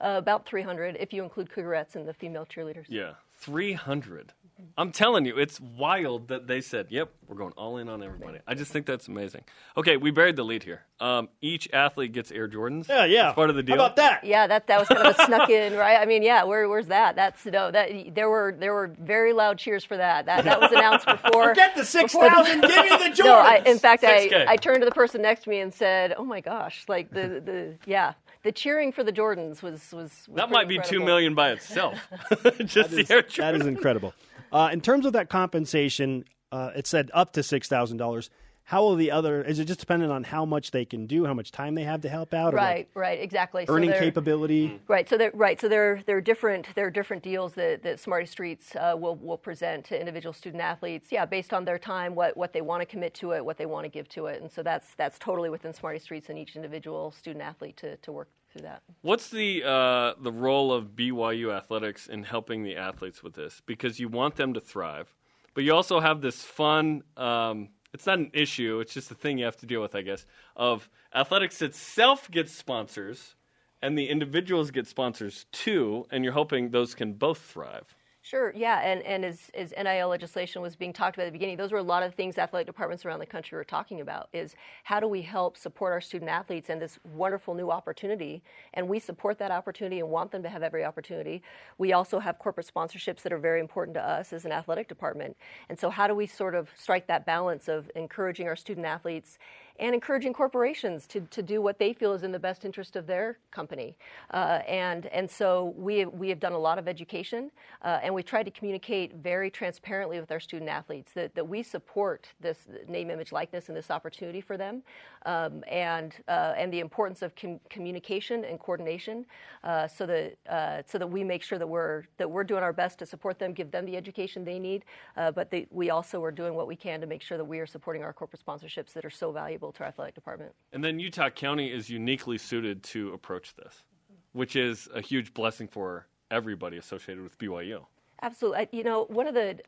Uh, about 300 if you include Cougarettes and the female cheerleaders. Yeah, 300. I'm telling you, it's wild that they said, "Yep, we're going all in on everybody." I just think that's amazing. Okay, we buried the lead here. Um, each athlete gets Air Jordans. Yeah, yeah. part of the deal. How about that? Yeah, that that was kind of a snuck in, right? I mean, yeah, where, where's that? That's no, that there were there were very loud cheers for that. That that was announced before. Get the six thousand. Give me the Jordans. No, I, in fact, I, I turned to the person next to me and said, "Oh my gosh, like the the yeah." The cheering for the Jordans was was, was that might be incredible. two million by itself. Just the That Air is, that is incredible. Uh, in terms of that compensation, uh, it said up to six thousand dollars. How will the other? Is it just dependent on how much they can do, how much time they have to help out, or like Right, right, exactly. Earning they're- capability? Right. So there, right. So there, there are different, there are different deals that, that Smarty Streets uh, will will present to individual student athletes. Yeah, based on their time, what what they want to commit to it, what they want to give to it, and so that's that's totally within Smarty Streets and each individual student athlete to, to work through that. What's the uh, the role of BYU athletics in helping the athletes with this? Because you want them to thrive, but you also have this fun. Um, it's not an issue; it's just a thing you have to deal with, I guess. Of athletics itself gets sponsors, and the individuals get sponsors too, and you're hoping those can both thrive. Sure, yeah, and, and as, as NIL legislation was being talked about at the beginning, those were a lot of things athletic departments around the country were talking about is how do we help support our student athletes and this wonderful new opportunity, and we support that opportunity and want them to have every opportunity. We also have corporate sponsorships that are very important to us as an athletic department, and so how do we sort of strike that balance of encouraging our student athletes and encouraging corporations to, to do what they feel is in the best interest of their company. Uh, and, and so we have, we have done a lot of education, uh, and we've tried to communicate very transparently with our student athletes that, that we support this name, image, likeness, and this opportunity for them, um, and, uh, and the importance of com- communication and coordination uh, so, that, uh, so that we make sure that we're, that we're doing our best to support them, give them the education they need, uh, but they, we also are doing what we can to make sure that we are supporting our corporate sponsorships that are so valuable to our athletic department. And then Utah County is uniquely suited to approach this, which is a huge blessing for everybody associated with BYU. Absolutely. You know, one of the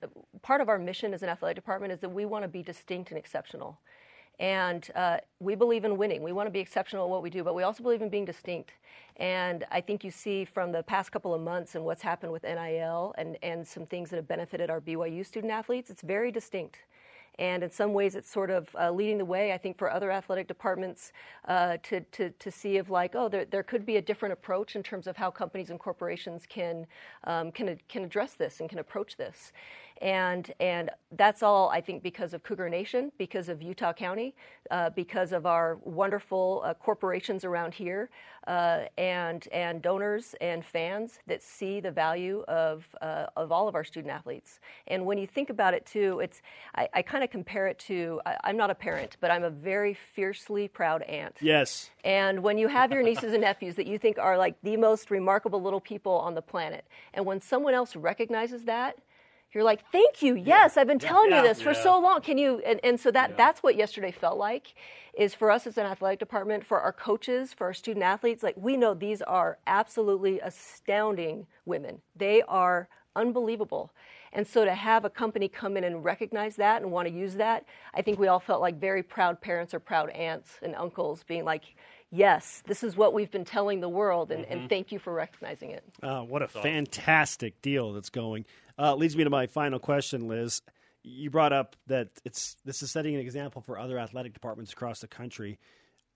part of our mission as an athletic department is that we want to be distinct and exceptional. And uh, we believe in winning. We want to be exceptional at what we do, but we also believe in being distinct. And I think you see from the past couple of months and what's happened with NIL and, and some things that have benefited our BYU student athletes, it's very distinct. And in some ways, it's sort of uh, leading the way, I think, for other athletic departments uh, to, to, to see if, like, oh, there, there could be a different approach in terms of how companies and corporations can, um, can, can address this and can approach this. And, and that's all, I think, because of Cougar Nation, because of Utah County, uh, because of our wonderful uh, corporations around here, uh, and, and donors and fans that see the value of, uh, of all of our student athletes. And when you think about it, too, it's, I, I kind of compare it to I, I'm not a parent, but I'm a very fiercely proud aunt. Yes. And when you have your nieces and nephews that you think are like the most remarkable little people on the planet, and when someone else recognizes that, you're like, thank you. Yes, I've been telling you this for so long. Can you? And, and so that that's what yesterday felt like, is for us as an athletic department, for our coaches, for our student athletes. Like we know these are absolutely astounding women. They are unbelievable. And so to have a company come in and recognize that and want to use that, I think we all felt like very proud parents or proud aunts and uncles being like, yes, this is what we've been telling the world, and, and thank you for recognizing it. Uh, what a fantastic deal that's going. Uh, leads me to my final question, Liz. You brought up that it's this is setting an example for other athletic departments across the country.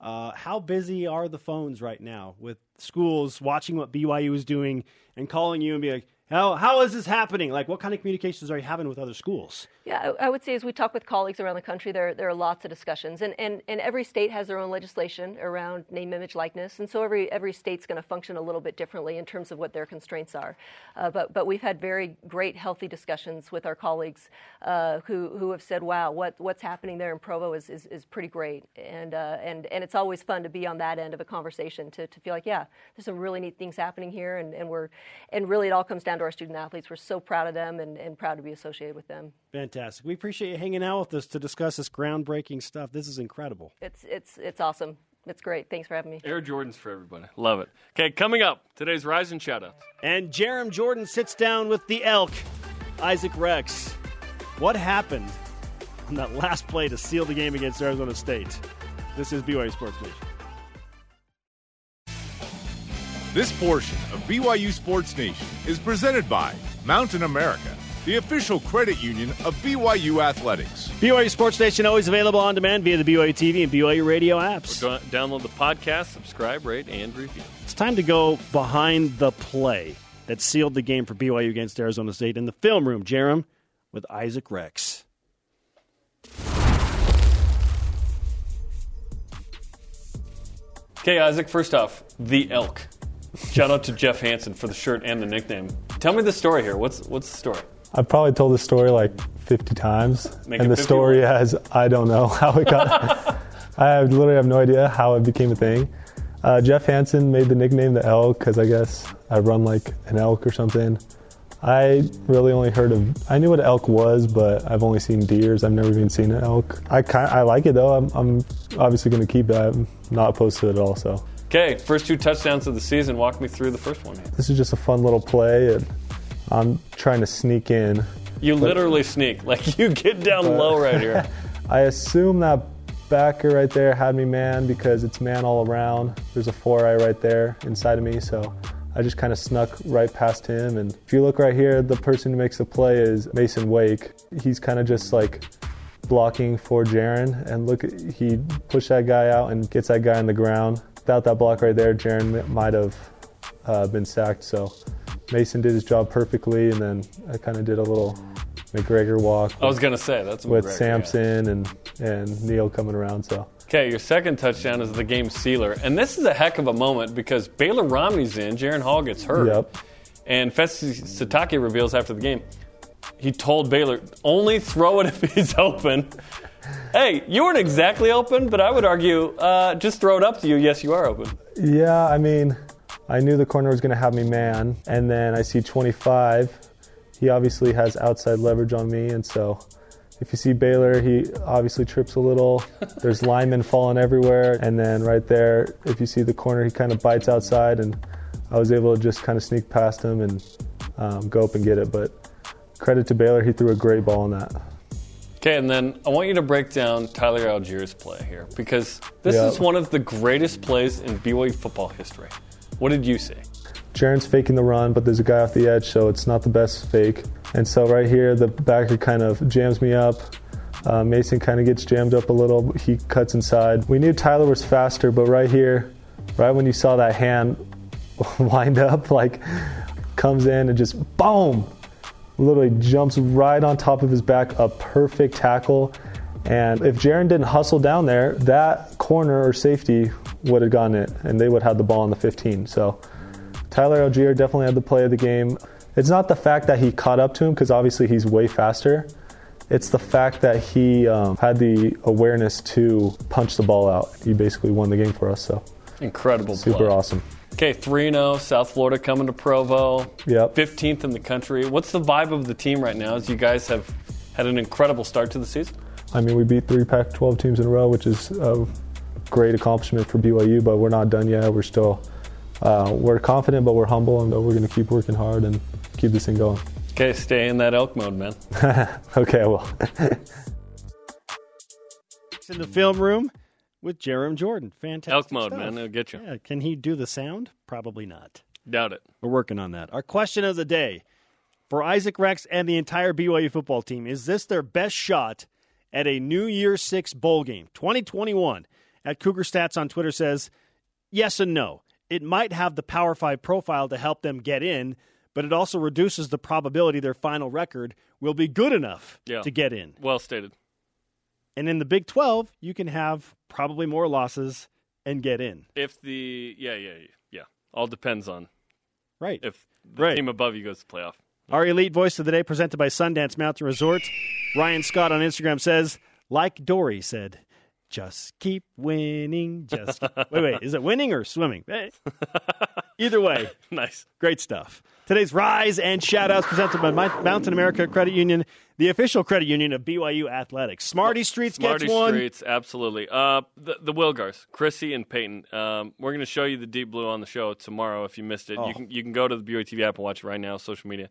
Uh, how busy are the phones right now with schools watching what BYU is doing and calling you and be like, how, how is this happening? Like, what kind of communications are you having with other schools? Yeah, I, would say as we talk with colleagues around the country, there, there are lots of discussions. And, and, and every state has their own legislation around name, image, likeness. And so every, every state's going to function a little bit differently in terms of what their constraints are. Uh, but, but we've had very great, healthy discussions with our colleagues uh, who, who have said, wow, what, what's happening there in Provo is, is, is pretty great. And, uh, and, and it's always fun to be on that end of a conversation to, to feel like, yeah, there's some really neat things happening here. And, and, we're, and really, it all comes down to our student athletes. We're so proud of them and, and proud to be associated with them. Fantastic. We appreciate you hanging out with us to discuss this groundbreaking stuff. This is incredible. It's, it's, it's awesome. It's great. Thanks for having me. Air Jordans for everybody. Love it. Okay, coming up, today's Rising Shoutouts. And Jarom Jordan sits down with the elk, Isaac Rex. What happened on that last play to seal the game against Arizona State? This is BYU Sports Nation. This portion of BYU Sports Nation is presented by Mountain America, the official credit union of BYU Athletics. BYU Sports Nation always available on demand via the BYU TV and BYU radio apps. Go, download the podcast, subscribe, rate, and review. It's time to go behind the play that sealed the game for BYU against Arizona State in the film room. Jarom with Isaac Rex. Okay, Isaac, first off, the elk. Shout out to Jeff Hansen for the shirt and the nickname. Tell me the story here. What's what's the story? I've probably told this story like 50 times. Make and the 51. story has, I don't know how it got. I have, literally have no idea how it became a thing. Uh, Jeff Hansen made the nickname the elk because I guess I run like an elk or something. I really only heard of, I knew what elk was, but I've only seen deers. I've never even seen an elk. I, kind I like it though. I'm, I'm obviously going to keep it. I'm not opposed to it at all. So Okay, first two touchdowns of the season. Walk me through the first one. this is just a fun little play. And I'm trying to sneak in. You literally sneak. Like you get down low right here. I assume that backer right there had me man because it's man all around. There's a four eye right there inside of me, so I just kind of snuck right past him. And if you look right here, the person who makes the play is Masen Wake. He's kind of just like blocking for Jaren, and look, he pushed that guy out and gets that guy on the ground. Without that block right there, Jaren might have uh, been sacked. So Masen did his job perfectly, and then I kind of did a little McGregor walk I was gonna say that's with McGregor, yeah. And and Neil coming around. So Okay, your second touchdown is the game sealer, and this is a heck of a moment because Baylor Romney's in, Jaren Hall gets hurt, Yep. and Fesi Sitake reveals after the game he told Baylor only throw it if he's open. Hey, you weren't exactly open, but I would argue uh, just throw it up to you. Yes, you are open. yeah, I mean, I knew the corner was going to have me man, and then I see 25. He obviously has outside leverage on me, and so if you see Baylor, he obviously trips a little. There's linemen falling everywhere, and then right there, if you see the corner, he kind of bites outside, and I was able to just kind of sneak past him and um, go up and get it. But credit to Baylor, he threw a great ball on that. Okay, and then I want you to break down Tyler Allgeier's play here because this Yeah. is one of the greatest plays in BYU football history. What did you see? Jaren's faking the run, but there's a guy off the edge, so it's not the best fake. And so right here, the backer kind of jams me up. Uh, Masen kind of gets jammed up a little. He cuts inside. We knew Tyler was faster, but right here, right when you saw that hand wind up, like comes in and just boom, literally jumps right on top of his back, a perfect tackle. And if Jaren didn't hustle down there, that corner or safety would have gotten it, and they would have had the ball on the 15. So Tyler Allgeier definitely had the play of the game. It's not the fact that he caught up to him, because obviously he's way faster. It's the fact that he um, had the awareness to punch the ball out. He basically won the game for us, so Incredible super play. awesome. Okay, 3 0, South Florida coming to Provo. Yep. 15th in the country. What's the vibe of the team right now as you guys have had an incredible start to the season? I mean, we beat three Pac 12 teams in a row, which is a great accomplishment for BYU, but we're not done yet. We're still, uh, we're confident, but we're humble, and we're going to keep working hard and keep this thing going. Okay, stay in that elk mode, man. okay, I will. in the film room with Jarom Jordan. Fantastic. Elk mode, stuff. man. It'll get you. Yeah, can he do the sound? Probably not. Doubt it. We're working on that. Our question of the day for Isaac Rex and the entire BYU football team is this their best shot at a New Year Six bowl game 2021? At Cougar Stats on Twitter says yes and no. It might have the Power 5 profile to help them get in, but it also reduces the probability their final record will be good enough Yeah. to get in. Well stated. And in the Big 12, you can have probably more losses and get in. If the, yeah, yeah, yeah, yeah. All depends on Right. if the Right. team above you goes to playoff. Our elite voice of the day presented by Sundance Mountain Resort. Ryan Scott on Instagram says, like Dory said, just keep winning. Just keep. wait, wait, is it winning or swimming? Eh. Either way, nice. great stuff. Today's rise and shout outs presented by Mountain America Credit Union, the official credit union of BYU Athletics. Smarty Streets Smarty gets one. Streets, absolutely. Uh, the, the Wilgars, Chrissy and Payton. Um, we're going to show you the deep blue on the show tomorrow. If you missed it, Oh. you can you can go to the BYU TV app and watch it right now. Social media.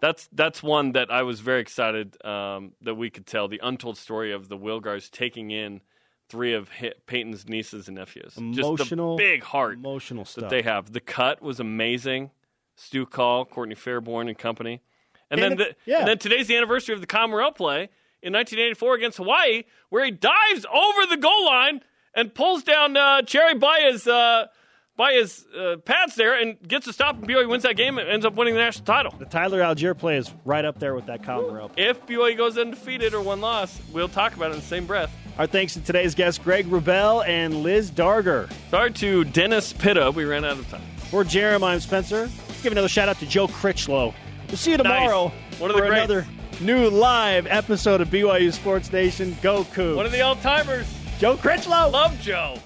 That's that's one that I was very excited um, that we could tell the untold story of the Wilgars taking in three of Payton's nieces and nephews. Emotional, Just the big heart emotional stuff. that they have. The cut was amazing. Stu Call, Courtney Fairborn and company. And, And then the, yeah. and then today's the anniversary of the Commonwealth play in 1984 against Hawaii, where he dives over the goal line and pulls down uh, Cherry Baya's uh, by his uh, pads there and gets a stop, and BYU wins that game and ends up winning the national title. The Tyler Allgeier play is right up there with that rope. If BYU goes undefeated or one loss, we'll talk about it in the same breath. Our thanks to today's guests, Greg Wrubell and Liz Darger. Sorry to Dennis Pitta. We ran out of time. For Jarom, I'm Spencer. Let's give another shout out to Joe Critchlow. We'll see you tomorrow Nice. One of the for greats. another new live episode of BYU Sports Nation. Go Cougs. One of the old timers. Joe Critchlow. Love Joe.